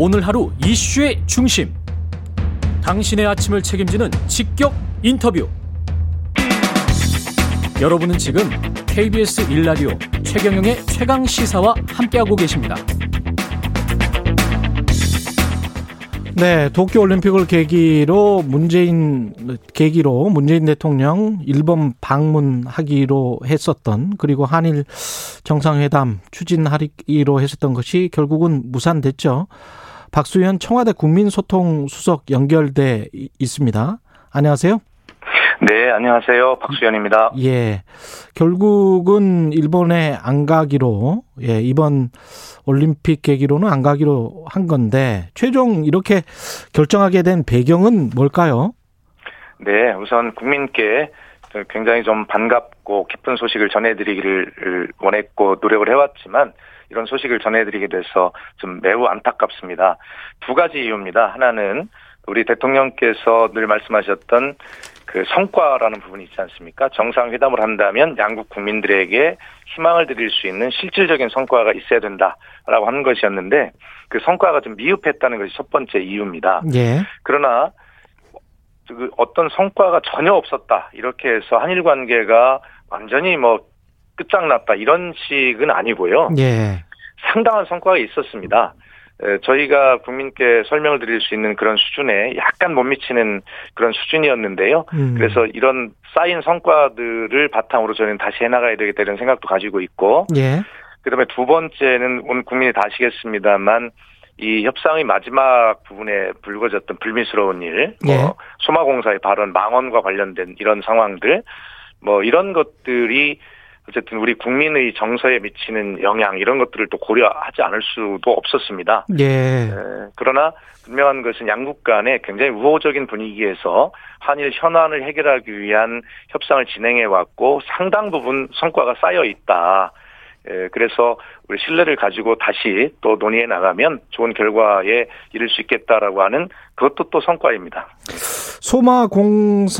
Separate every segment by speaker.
Speaker 1: 오늘 하루 이슈의 중심. 당신의 아침을 책임지는 직격 인터뷰. 여러분은 지금 KBS 일라디오 최경영의 최강 시사와 함께하고 계십니다.
Speaker 2: 네, 도쿄 올림픽을 계기로 문재인 계기로 문재인 대통령 일본 방문하기로 했었던 그리고 한일 정상회담 추진하기로 했었던 것이 결국은 무산됐죠. 박수현 청와대 국민소통 수석 연결돼 있습니다. 안녕하세요.
Speaker 3: 네, 안녕하세요. 박수현입니다.
Speaker 2: 예. 결국은 일본에 안 가기로, 예, 이번 올림픽 계기로는 안 가기로 한 건데, 최종 이렇게 결정하게 된 배경은 뭘까요?
Speaker 3: 네, 우선 국민께 굉장히 좀 반갑고 기쁜 소식을 전해드리기를 원했고 노력을 해왔지만, 이런 소식을 전해드리게 돼서 좀 매우 안타깝습니다. 두 가지 이유입니다. 하나는 우리 대통령께서 늘 말씀하셨던 그 성과라는 부분이 있지 않습니까? 정상회담을 한다면 양국 국민들에게 희망을 드릴 수 있는 실질적인 성과가 있어야 된다라고 하는 것이었는데 그 성과가 좀 미흡했다는 것이 첫 번째 이유입니다.
Speaker 2: 예.
Speaker 3: 그러나 그 어떤 성과가 전혀 없었다 이렇게 해서 한일 관계가 완전히 뭐 끝장났다 이런 식은 아니고요.
Speaker 2: 예.
Speaker 3: 상당한 성과가 있었습니다. 저희가 국민께 설명을 드릴 수 있는 그런 수준에 약간 못 미치는 그런 수준이었는데요. 음. 그래서 이런 쌓인 성과들을 바탕으로 저희는 다시 해나가야 되겠다 이런 생각도 가지고 있고.
Speaker 2: 예.
Speaker 3: 그다음에 두 번째는 온 국민이 다 아시겠습니다만 이 협상의 마지막 부분에 불거졌던 불미스러운 일, 뭐 예. 뭐 소마공사의 발언, 망언과 관련된 이런 상황들, 뭐 이런 것들이 어쨌든 우리 국민의 정서에 미치는 영향 이런 것들을 또 고려하지 않을 수도 없었습니다.
Speaker 2: 예.
Speaker 3: 에, 그러나 분명한 것은 양국 간에 굉장히 우호적인 분위기에서 한일 현안을 해결하기 위한 협상을 진행해 왔고 상당 부분 성과가 쌓여 있다. 에, 그래서 우리 신뢰를 가지고 다시 또 논의해 나가면 좋은 결과에 이를 수 있겠다라고 하는 그것도 또 성과입니다.
Speaker 2: 소마공사의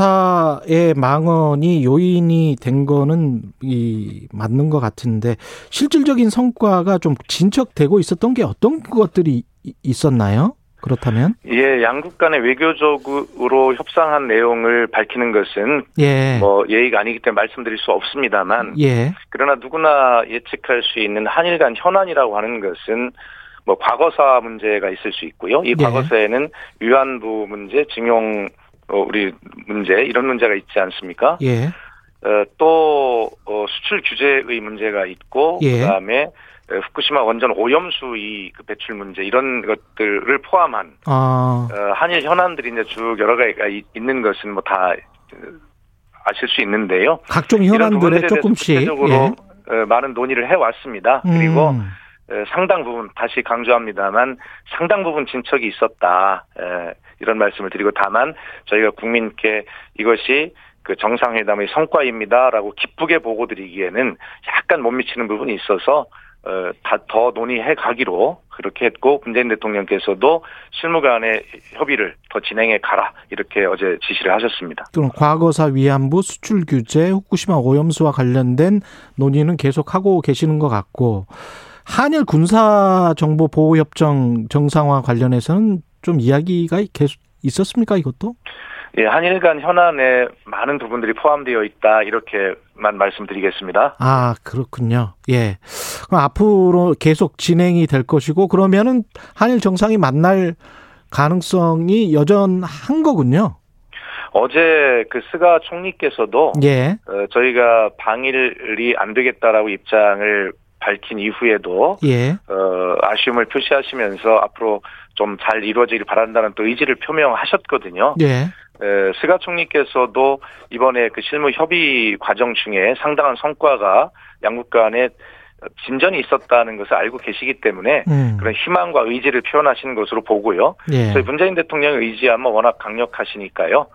Speaker 2: 망언이 요인이 된 거는 이 맞는 것 같은데 실질적인 성과가 좀 진척되고 있었던 게 어떤 것들이 있었나요? 그렇다면?
Speaker 3: 예, 양국 간의 외교적으로 협상한 내용을 밝히는 것은
Speaker 2: 예.
Speaker 3: 뭐 예의가 아니기 때문에 말씀드릴 수 없습니다만
Speaker 2: 예.
Speaker 3: 그러나 누구나 예측할 수 있는 한일 간 현안이라고 하는 것은 뭐 과거사 문제가 있을 수 있고요. 이 예. 과거사에는 위안부 문제, 증용 어, 우리 문제 이런 문제가 있지 않습니까?
Speaker 2: 예.
Speaker 3: 어, 또 어, 수출 규제의 문제가 있고
Speaker 2: 예.
Speaker 3: 그다음에 후쿠시마 원전 오염수의 그 배출 문제 이런 것들을 포함한
Speaker 2: 아.
Speaker 3: 어, 한일 현안들이 이제 쭉 여러 가지가 있는 것은 뭐 다 아실 수 있는데요.
Speaker 2: 각종 현안들에 조금씩
Speaker 3: 적으로 예. 많은 논의를 해 왔습니다.
Speaker 2: 음.
Speaker 3: 그리고 상당 부분 다시 강조합니다만 상당 부분 진척이 있었다 이런 말씀을 드리고 다만 저희가 국민께 이것이 그 정상회담의 성과입니다라고 기쁘게 보고 드리기에는 약간 못 미치는 부분이 있어서 어, 더 논의해 가기로 그렇게 했고 문재인 대통령께서도 실무 간의 협의를 더 진행해 가라 이렇게 어제 지시를 하셨습니다.
Speaker 2: 그럼 과거사 위안부 수출 규제 후쿠시마 오염수와 관련된 논의는 계속 하고 계시는 것 같고 한일 군사 정보 보호 협정 정상화 관련해서는 좀 이야기가 계속 있었습니까 이것도?
Speaker 3: 예, 한일 간 현안에 많은 부분들이 포함되어 있다 이렇게 만 말씀드리겠습니다.
Speaker 2: 아 그렇군요. 예. 그럼 앞으로 계속 진행이 될 것이고 그러면은 한일 정상이 만날 가능성이 여전한 거군요.
Speaker 3: 어제 그 스가 총리께서도
Speaker 2: 예.
Speaker 3: 어, 저희가 방일이 안 되겠다라고 입장을 밝힌 이후에도
Speaker 2: 예.
Speaker 3: 어, 아쉬움을 표시하시면서 앞으로 좀 잘 이루어지길 바란다는 또 의지를 표명하셨거든요.
Speaker 2: 예.
Speaker 3: 에, 스가 총리께서도 이번에 그 실무 협의 과정 중에 상당한 성과가 양국 간에 진전이 있었다는 것을 알고 계시기 때문에
Speaker 2: 음.
Speaker 3: 그런 희망과 의지를 표현하시는 것으로 보고요.
Speaker 2: 예.
Speaker 3: 저희 문재인 대통령의 의지야 뭐 워낙 강력하시니까요.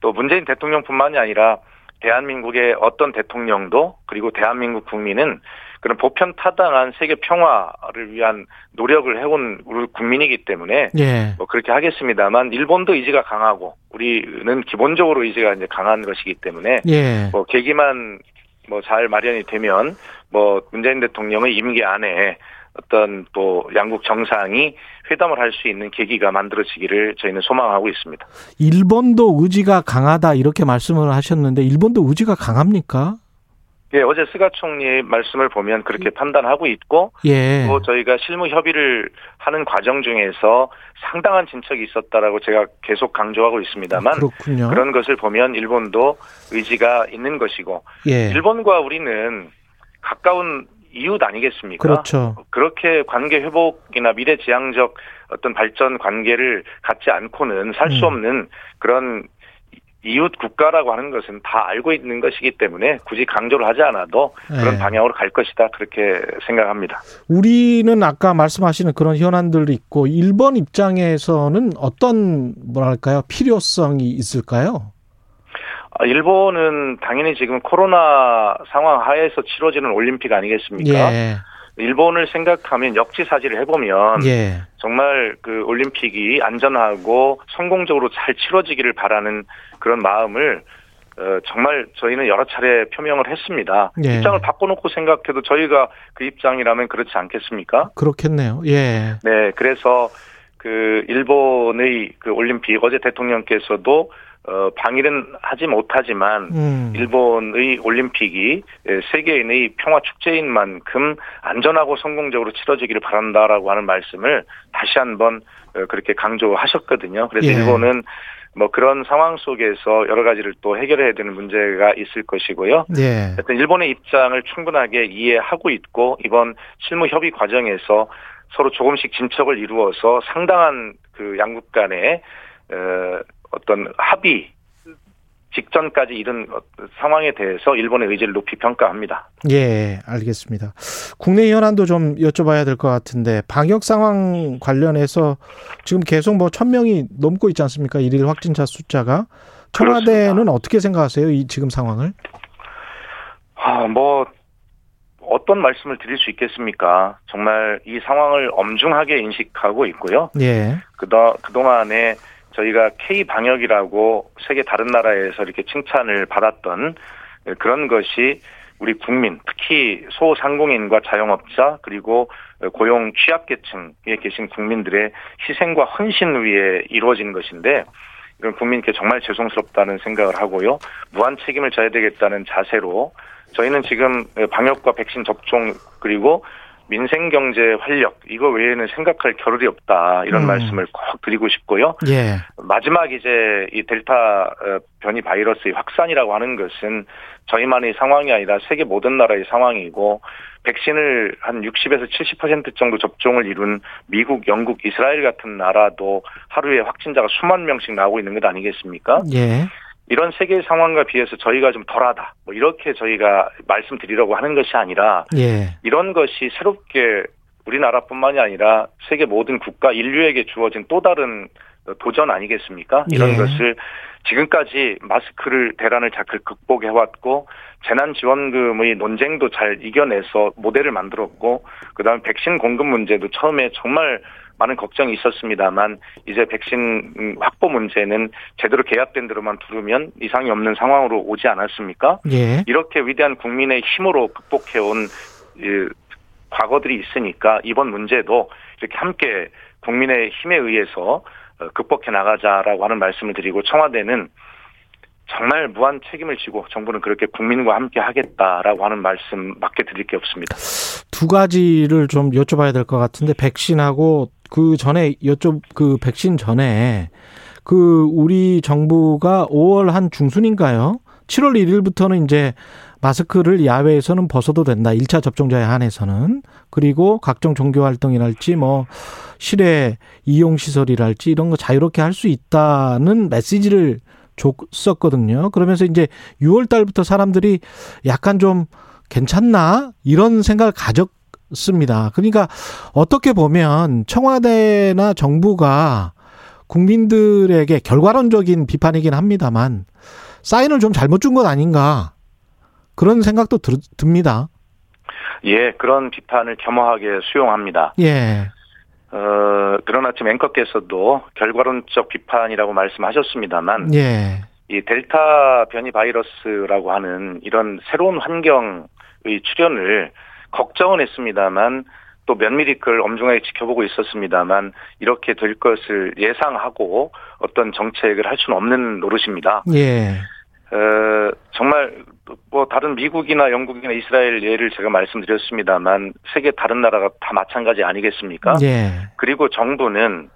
Speaker 3: 또 문재인 대통령뿐만이 아니라 대한민국의 어떤 대통령도 그리고 대한민국 국민은 그런 보편 타당한 세계 평화를 위한 노력을 해온 우리 국민이기 때문에
Speaker 2: 예.
Speaker 3: 뭐 그렇게 하겠습니다만 일본도 의지가 강하고 우리는 기본적으로 의지가 이제 강한 것이기 때문에
Speaker 2: 예.
Speaker 3: 뭐 계기만 뭐 잘 마련이 되면 뭐 문재인 대통령의 임기 안에 어떤 또 양국 정상이 회담을 할 수 있는 계기가 만들어지기를 저희는 소망하고 있습니다.
Speaker 2: 일본도 의지가 강하다 이렇게 말씀을 하셨는데 일본도 의지가 강합니까?
Speaker 3: 예, 어제 스가 총리의 말씀을 보면 그렇게 판단하고 있고
Speaker 2: 예.
Speaker 3: 또 저희가 실무 협의를 하는 과정 중에서 상당한 진척이 있었다라고 제가 계속 강조하고 있습니다만
Speaker 2: 그렇군요.
Speaker 3: 그런 것을 보면 일본도 의지가 있는 것이고
Speaker 2: 예.
Speaker 3: 일본과 우리는 가까운 이웃 아니겠습니까?
Speaker 2: 그렇죠.
Speaker 3: 그렇게 관계 회복이나 미래 지향적 어떤 발전 관계를 갖지 않고는 살수
Speaker 2: 음.
Speaker 3: 없는 그런 이웃 국가라고 하는 것은 다 알고 있는 것이기 때문에 굳이 강조를 하지 않아도 그런
Speaker 2: 예.
Speaker 3: 방향으로 갈 것이다 그렇게 생각합니다.
Speaker 2: 우리는 아까 말씀하시는 그런 현안들도 있고 일본 입장에서는 어떤 뭐랄까요 필요성이 있을까요?
Speaker 3: 아, 일본은 당연히 지금 코로나 상황 하에서 치러지는 올림픽 아니겠습니까?
Speaker 2: 예.
Speaker 3: 일본을 생각하면 역지사지를 해보면
Speaker 2: 예.
Speaker 3: 정말 그 올림픽이 안전하고 성공적으로 잘 치러지기를 바라는 그런 마음을 어, 정말 저희는 여러 차례 표명을 했습니다.
Speaker 2: 예.
Speaker 3: 입장을 바꿔놓고 생각해도 저희가 그 입장이라면 그렇지 않겠습니까?
Speaker 2: 그렇겠네요. 예.
Speaker 3: 네, 그래서 그 일본의 그 올림픽 어제 대통령께서도 어, 방일은 하지 못하지만
Speaker 2: 음.
Speaker 3: 일본의 올림픽이 예, 세계인의 평화 축제인 만큼 안전하고 성공적으로 치러지기를 바란다라고 하는 말씀을 다시 한번 어, 그렇게 강조하셨거든요. 그래서
Speaker 2: 예.
Speaker 3: 일본은 뭐 그런 상황 속에서 여러 가지를 또 해결해야 되는 문제가 있을 것이고요.
Speaker 2: 예.
Speaker 3: 하여튼 일본의 입장을 충분하게 이해하고 있고 이번 실무 협의 과정에서 서로 조금씩 진척을 이루어서 상당한 그 양국 간의 어, 어떤 합의 직전까지 이른 상황에 대해서 일본의 의지를 높이 평가합니다.
Speaker 2: 예, 알겠습니다. 국내 현안도 좀 여쭤봐야 될 것 같은데 방역 상황 관련해서 지금 계속 뭐 천명이 넘고 있지 않습니까? 일일 확진자 숫자가 청와대는
Speaker 3: 그렇습니다.
Speaker 2: 어떻게 생각하세요? 이 지금 상황을?
Speaker 3: 아, 뭐 어떤 말씀을 드릴 수 있겠습니까? 정말 이 상황을 엄중하게 인식하고 있고요.
Speaker 2: 예.
Speaker 3: 그다 그동안에 저희가 K 방역이라고 세계 다른 나라에서 이렇게 칭찬을 받았던 그런 것이 우리 국민, 특히 소상공인과 자영업자 그리고 고용 취약계층에 계신 국민들의 희생과 헌신 위에 이루어진 것인데 이런 국민께 정말 죄송스럽다는 생각을 하고요. 무한 책임을 져야 되겠다는 자세로 저희는 지금 방역과 백신 접종 그리고 민생 경제 활력 이거 외에는 생각할 겨를이 없다 이런
Speaker 2: 음.
Speaker 3: 말씀을 꼭 드리고 싶고요.
Speaker 2: 예.
Speaker 3: 마지막 이제 이 델타 어, 변이 바이러스의 확산이라고 하는 것은 저희만의 상황이 아니라 세계 모든 나라의 상황이고 백신을 한 60에서 70% 정도 접종을 이룬 미국, 영국, 이스라엘 같은 나라도 하루에 확진자가 수만 명씩 나오고 있는 것 아니겠습니까?
Speaker 2: 예.
Speaker 3: 이런 세계 상황과 비해서 저희가 좀 덜하다. 뭐 이렇게 저희가 말씀드리려고 하는 것이 아니라
Speaker 2: 예.
Speaker 3: 이런 것이 새롭게 우리나라뿐만이 아니라 세계 모든 국가 인류에게 주어진 또 다른 도전 아니겠습니까? 이런
Speaker 2: 예.
Speaker 3: 것을 지금까지 마스크를 대란을 잘 극복해 왔고 재난 지원금의 논쟁도 잘 이겨내서 모델을 만들었고 그다음에 백신 공급 문제도 처음에 정말 많은 걱정이 있었습니다만 이제 백신 확보 문제는 제대로 계약된 대로만 두르면 이상이 없는 상황으로 오지 않았습니까?
Speaker 2: 예.
Speaker 3: 이렇게 위대한 국민의 힘으로 극복해온 이, 과거들이 있으니까 이번 문제도 이렇게 함께 국민의 힘에 의해서 어, 극복해 나가자라고 하는 말씀을 드리고 청와대는 정말 무한 책임을 지고 정부는 그렇게 국민과 함께 하겠다라고 하는 말씀 밖에 드릴 게 없습니다.
Speaker 2: 두 가지를 좀 여쭤봐야 될 것 같은데 백신하고 그 전에 여쭤 그 백신 전에 그 우리 정부가 5월 한 중순인가요? 7월 1일부터는 이제 마스크를 야외에서는 벗어도 된다. 1차 접종자에 한해서는. 그리고 각종 종교 활동이랄지 뭐 실외 이용 시설이랄지 이런 거 자유롭게 할 수 있다는 메시지를 줬었거든요. 그러면서 이제 6월 달부터 사람들이 약간 좀 괜찮나? 이런 생각을 가졌습니다. 그러니까 어떻게 보면 청와대나 정부가 국민들에게 결과론적인 비판이긴 합니다만 사인을 좀 잘못 준것 아닌가 그런 생각도 들, 듭니다.
Speaker 3: 예, 그런 비판을 겸허하게 수용합니다.
Speaker 2: 예,
Speaker 3: 어, 그러나 지금 앵커께서도 결과론적 비판이라고 말씀하셨습니다만
Speaker 2: 예,
Speaker 3: 이 델타 변이 바이러스라고 하는 이런 새로운 환경의 출현을 걱정은 했습니다만 또 면밀히 그걸 엄중하게 지켜보고 있었습니다만 이렇게 될 것을 예상하고 어떤 정책을 할 수는 없는 노릇입니다.
Speaker 2: 예.
Speaker 3: 어, 정말 뭐 다른 미국이나 영국이나 이스라엘 예를 제가 말씀드렸습니다만 세계 다른 나라가 다 마찬가지 아니겠습니까?
Speaker 2: 예.
Speaker 3: 그리고 정부는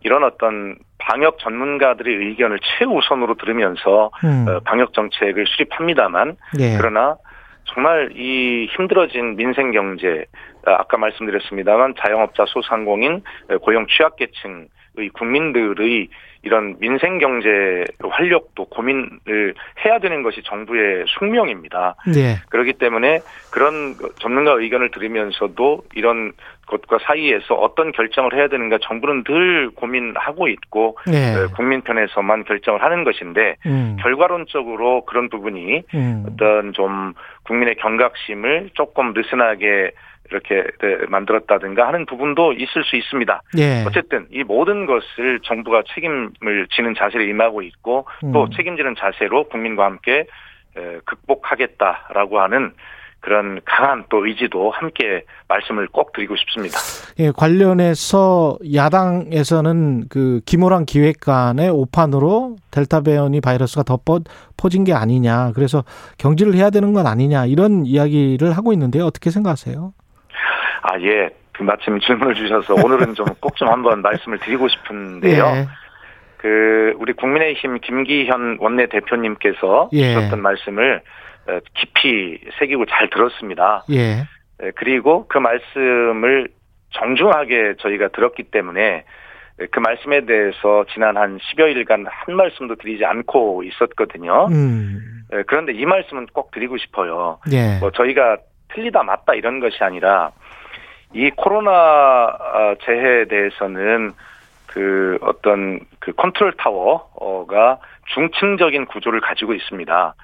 Speaker 3: 이런 어떤 방역 전문가들의 의견을 최우선으로 들으면서
Speaker 2: 음.
Speaker 3: 어, 방역 정책을 수립합니다만
Speaker 2: 예.
Speaker 3: 그러나 정말 이 힘들어진 민생 경제 아, 아까 말씀드렸습니다만 자영업자 소상공인 어, 고용 취약계층 의 국민들의 이런 민생 경제 활력도 고민을 해야 되는 것이 정부의 숙명입니다.
Speaker 2: 예.
Speaker 3: 그렇기 때문에 그런 전문가 의견을 들으면서도 이런 것과 사이에서 어떤 결정을 해야 되는가 정부는 늘 고민하고 있고
Speaker 2: 예.
Speaker 3: 어, 국민 편에서만 결정을 하는 것인데
Speaker 2: 음.
Speaker 3: 결과론적으로 그런 부분이
Speaker 2: 음.
Speaker 3: 어떤 좀 국민의 경각심을 조금 느슨하게 이렇게 네, 만들었다든가 하는 부분도 있을 수 있습니다.
Speaker 2: 예.
Speaker 3: 어쨌든 이 모든 것을 정부가 책임을 지는 자세를 임하고 있고 또
Speaker 2: 음.
Speaker 3: 책임지는 자세로 국민과 함께 에, 극복하겠다라고 하는 그런 강한 또 의지도 함께 말씀을 꼭 드리고 싶습니다.
Speaker 2: 예, 관련해서 야당에서는 그 김호랑 기획관의 오판으로 델타 변이 바이러스가 더 퍼- 퍼진 게 아니냐. 그래서 경질을 해야 되는 건 아니냐. 이런 이야기를 하고 있는데요. 어떻게 생각하세요?
Speaker 3: 아 예. 그 마침 질문을 주셔서 오늘은 좀꼭좀 한번 말씀을 드리고 싶은데요.
Speaker 2: 예.
Speaker 3: 그 우리 국민의힘 김기현 원내 대표님께서
Speaker 2: 예.
Speaker 3: 주셨던 말씀을 어, 깊이 새기고 잘 들었습니다.
Speaker 2: 예.
Speaker 3: 예, 그리고 그 말씀을 정중하게 저희가 들었기 때문에 예, 그 말씀에 대해서 지난 한 10여일간 한 말씀도 드리지 않고 있었거든요.
Speaker 2: 음.
Speaker 3: 예, 그런데 이 말씀은 꼭 드리고 싶어요.
Speaker 2: 예.
Speaker 3: 뭐 저희가 틀리다 맞다 이런 것이 아니라 이 코로나 어, 재해에 대해서는 그 어떤 그 컨트롤 타워가 중층적인 구조를 가지고 있습니다.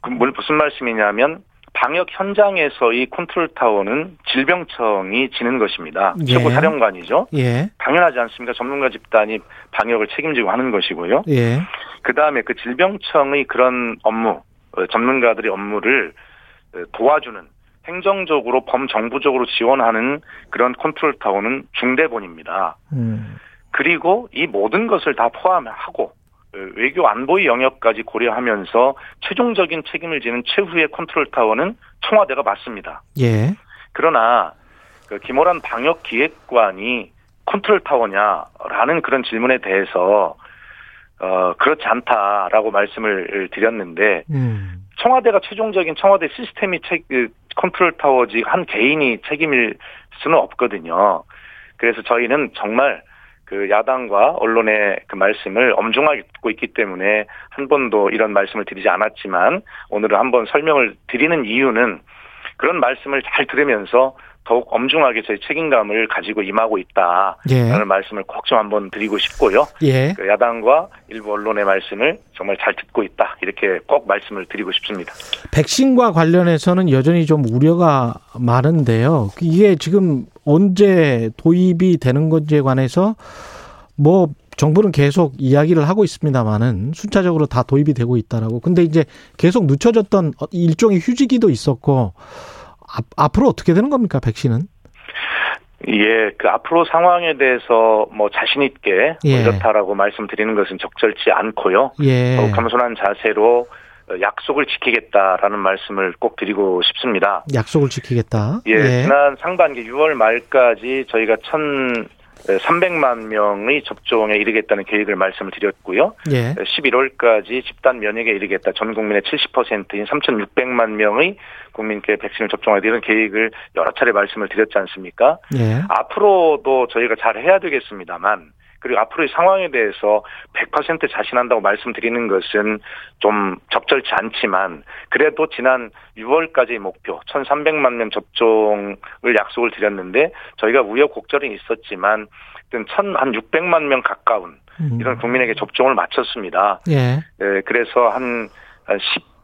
Speaker 3: 그 뭘- 무슨 말씀이냐면 방역 현장에서의 컨트롤 타워는 질병청이 지는 것입니다.
Speaker 2: 예.
Speaker 3: 최고 사령관이죠.
Speaker 2: 예.
Speaker 3: 당연하지 않습니까? 전문가 집단이 방역을 책임지고 하는 것이고요.
Speaker 2: 예.
Speaker 3: 그 다음에 그 질병청의 그런 업무, 어, 전문가들의 업무를 어, 도와주는 행정적으로 범정부적으로 지원하는 그런 컨트롤 타워는 중대본입니다.
Speaker 2: 음.
Speaker 3: 그리고 이 모든 것을 다 포함하고 어, 외교 안보의 영역까지 고려하면서 최종적인 책임을 지는 최후의 컨트롤 타워는 청와대가 맞습니다.
Speaker 2: 예.
Speaker 3: 그러나 그 기모란 방역 기획관이 컨트롤 타워냐라는 그런 질문에 대해서 어 그렇지 않다라고 말씀을 드렸는데
Speaker 2: 음.
Speaker 3: 청와대가 최종적인 청와대 시스템이 책 그, 컨트롤 타워지 한 개인이 책임일 수는 없거든요. 그래서 저희는 정말 그 야당과 언론의 그 말씀을 엄중하게 듣고 있기 때문에 한 번도 이런 말씀을 드리지 않았지만 오늘은 한번 설명을 드리는 이유는 그런 말씀을 잘 들으면서 더욱 엄중하게 저희 책임감을 가지고 임하고 있다라는
Speaker 2: 예.
Speaker 3: 말씀을 꼭 좀 한번 드리고 싶고요.
Speaker 2: 예.
Speaker 3: 그 야당과 일부 언론의 말씀을 정말 잘 듣고 있다 이렇게 꼭 말씀을 드리고 싶습니다.
Speaker 2: 백신과 관련해서는 여전히 좀 우려가 많은데요. 이게 지금 언제 도입이 되는 건지에 관해서 뭐 정부는 계속 이야기를 하고 있습니다만은 순차적으로 다 도입이 되고 있다라고. 근데 이제 계속 늦춰졌던 일종의 휴지기도 있었고 앞, 앞으로 어떻게 되는 겁니까 백신은?
Speaker 3: 예, 그 앞으로 상황에 대해서 뭐 자신 있게 뭐
Speaker 2: 예.
Speaker 3: 이렇다라고 말씀드리는 것은 적절치 않고요.
Speaker 2: 예.
Speaker 3: 더욱 겸손한 자세로 어, 약속을 지키겠다라는 말씀을 꼭 드리고 싶습니다.
Speaker 2: 약속을 지키겠다.
Speaker 3: 예, 지난 상반기 6월 말까지 저희가 1,300만 명의 접종에 이르겠다는 계획을 말씀을 드렸고요.
Speaker 2: 예.
Speaker 3: 11월까지 집단 면역에 이르겠다. 전 국민의 70%인 3,600만 명의 국민께 백신을 접종하기 이런 계획을 여러 차례 말씀을 드렸지 않습니까?
Speaker 2: 예.
Speaker 3: 앞으로도 저희가 잘 해야 되겠습니다만 그리고 앞으로의 상황에 대해서 100% 자신한다고 말씀드리는 것은 좀 적절치 않지만 그래도 지난 6월까지의 목표 1,300만 명 접종을 약속을 드렸는데 저희가 우여곡절이 있었지만 한 600만 명 가까운
Speaker 2: 음.
Speaker 3: 이런 국민에게 접종을 마쳤습니다.
Speaker 2: 예.
Speaker 3: 예, 그래서 한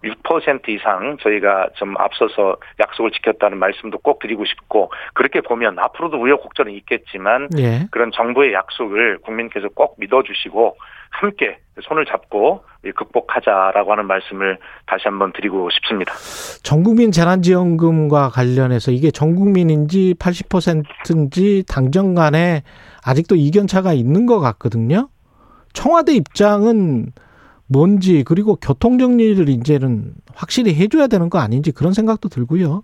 Speaker 3: 6% 이상 저희가 좀 앞서서 약속을 지켰다는 말씀도 꼭 드리고 싶고 그렇게 보면 앞으로도 우여곡절은 있겠지만
Speaker 2: 예.
Speaker 3: 그런 정부의 약속을 국민께서 꼭 믿어주시고 함께 손을 잡고 극복하자라고 하는 말씀을 다시 한번 드리고 싶습니다.
Speaker 2: 전국민 재난지원금과 관련해서 이게 전국민인지 80%인지 당정 간에 아직도 이견 차가 있는 것 같거든요. 청와대 입장은 뭔지 그리고 교통 정리를 이제는 확실히 해줘야 되는 거 아닌지 그런 생각도 들고요.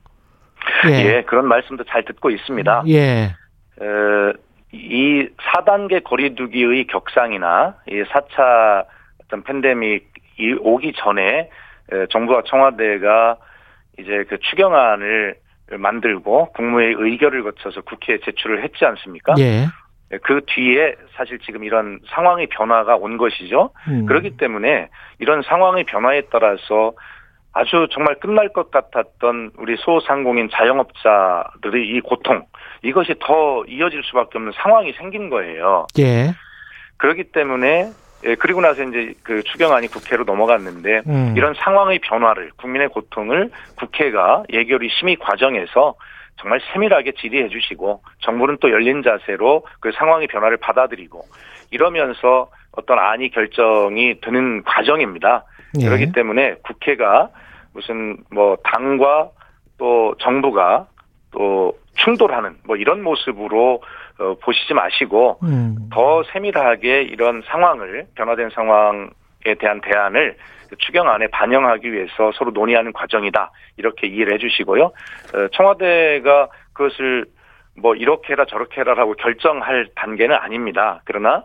Speaker 3: 예, 예 그런 말씀도 잘 듣고 있습니다.
Speaker 2: 예.
Speaker 3: 어, 이 4단계 거리두기의 격상이나 이 4차 어떤 팬데믹이 오기 전에 정부와 청와대가 이제 그 추경안을 만들고 국무회의 의결을 거쳐서 국회에 제출을 했지 않습니까?
Speaker 2: 예.
Speaker 3: 그 뒤에 사실 지금 이런 상황의 변화가 온 것이죠. 음. 그렇기 때문에 이런 상황의 변화에 따라서 아주 정말 끝날 것 같았던 우리 소상공인 자영업자들의 이 고통 이것이 더 이어질 수밖에 없는 상황이 생긴 거예요.
Speaker 2: 예.
Speaker 3: 그렇기 때문에 예, 그리고 나서 이제 그 추경안이 국회로 넘어갔는데 음. 이런 상황의 변화를 국민의 고통을 국회가 예결위 심의 과정에서 정말 세밀하게 질의해 주시고 정부는 또 열린 자세로 그 상황의 변화를 받아들이고 이러면서 어떤 안이 결정이 되는 과정입니다. 예. 그렇기 때문에 국회가 무슨 뭐 당과 또 정부가 또 충돌하는 뭐 이런 모습으로 어, 보시지 마시고 음. 더 세밀하게 이런 상황을 변화된 상황에 대한 대안을 추경안에 반영하기 위해서 서로 논의하는 과정이다 이렇게 이해를 해주시고요. 어, 청와대가 그것을 뭐 이렇게 해라 저렇게 해라라고 결정할 단계는 아닙니다. 그러나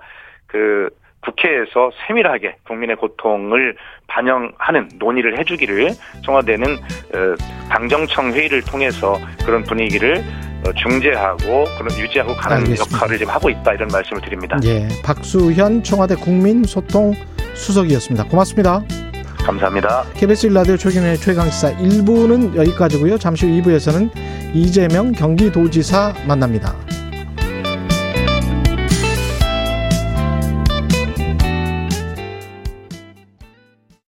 Speaker 3: 그 국회에서 세밀하게 국민의 고통을 반영하는 논의를 해주기를 청와대는 어, 당정청 회의를 통해서 그런 분위기를 어, 중재하고 그런 유지하고 가는 알겠습니다. 역할을 지금 하고 있다 이런 말씀을 드립니다.
Speaker 2: 예, 박수현 청와대 국민소통 수석이었습니다. 고맙습니다.
Speaker 3: 감사합니다.
Speaker 2: KBS 일라디오 최경의 최강시사 1부는 여기까지고요. 잠시 후 2부에서는 이재명 경기도지사 만납니다.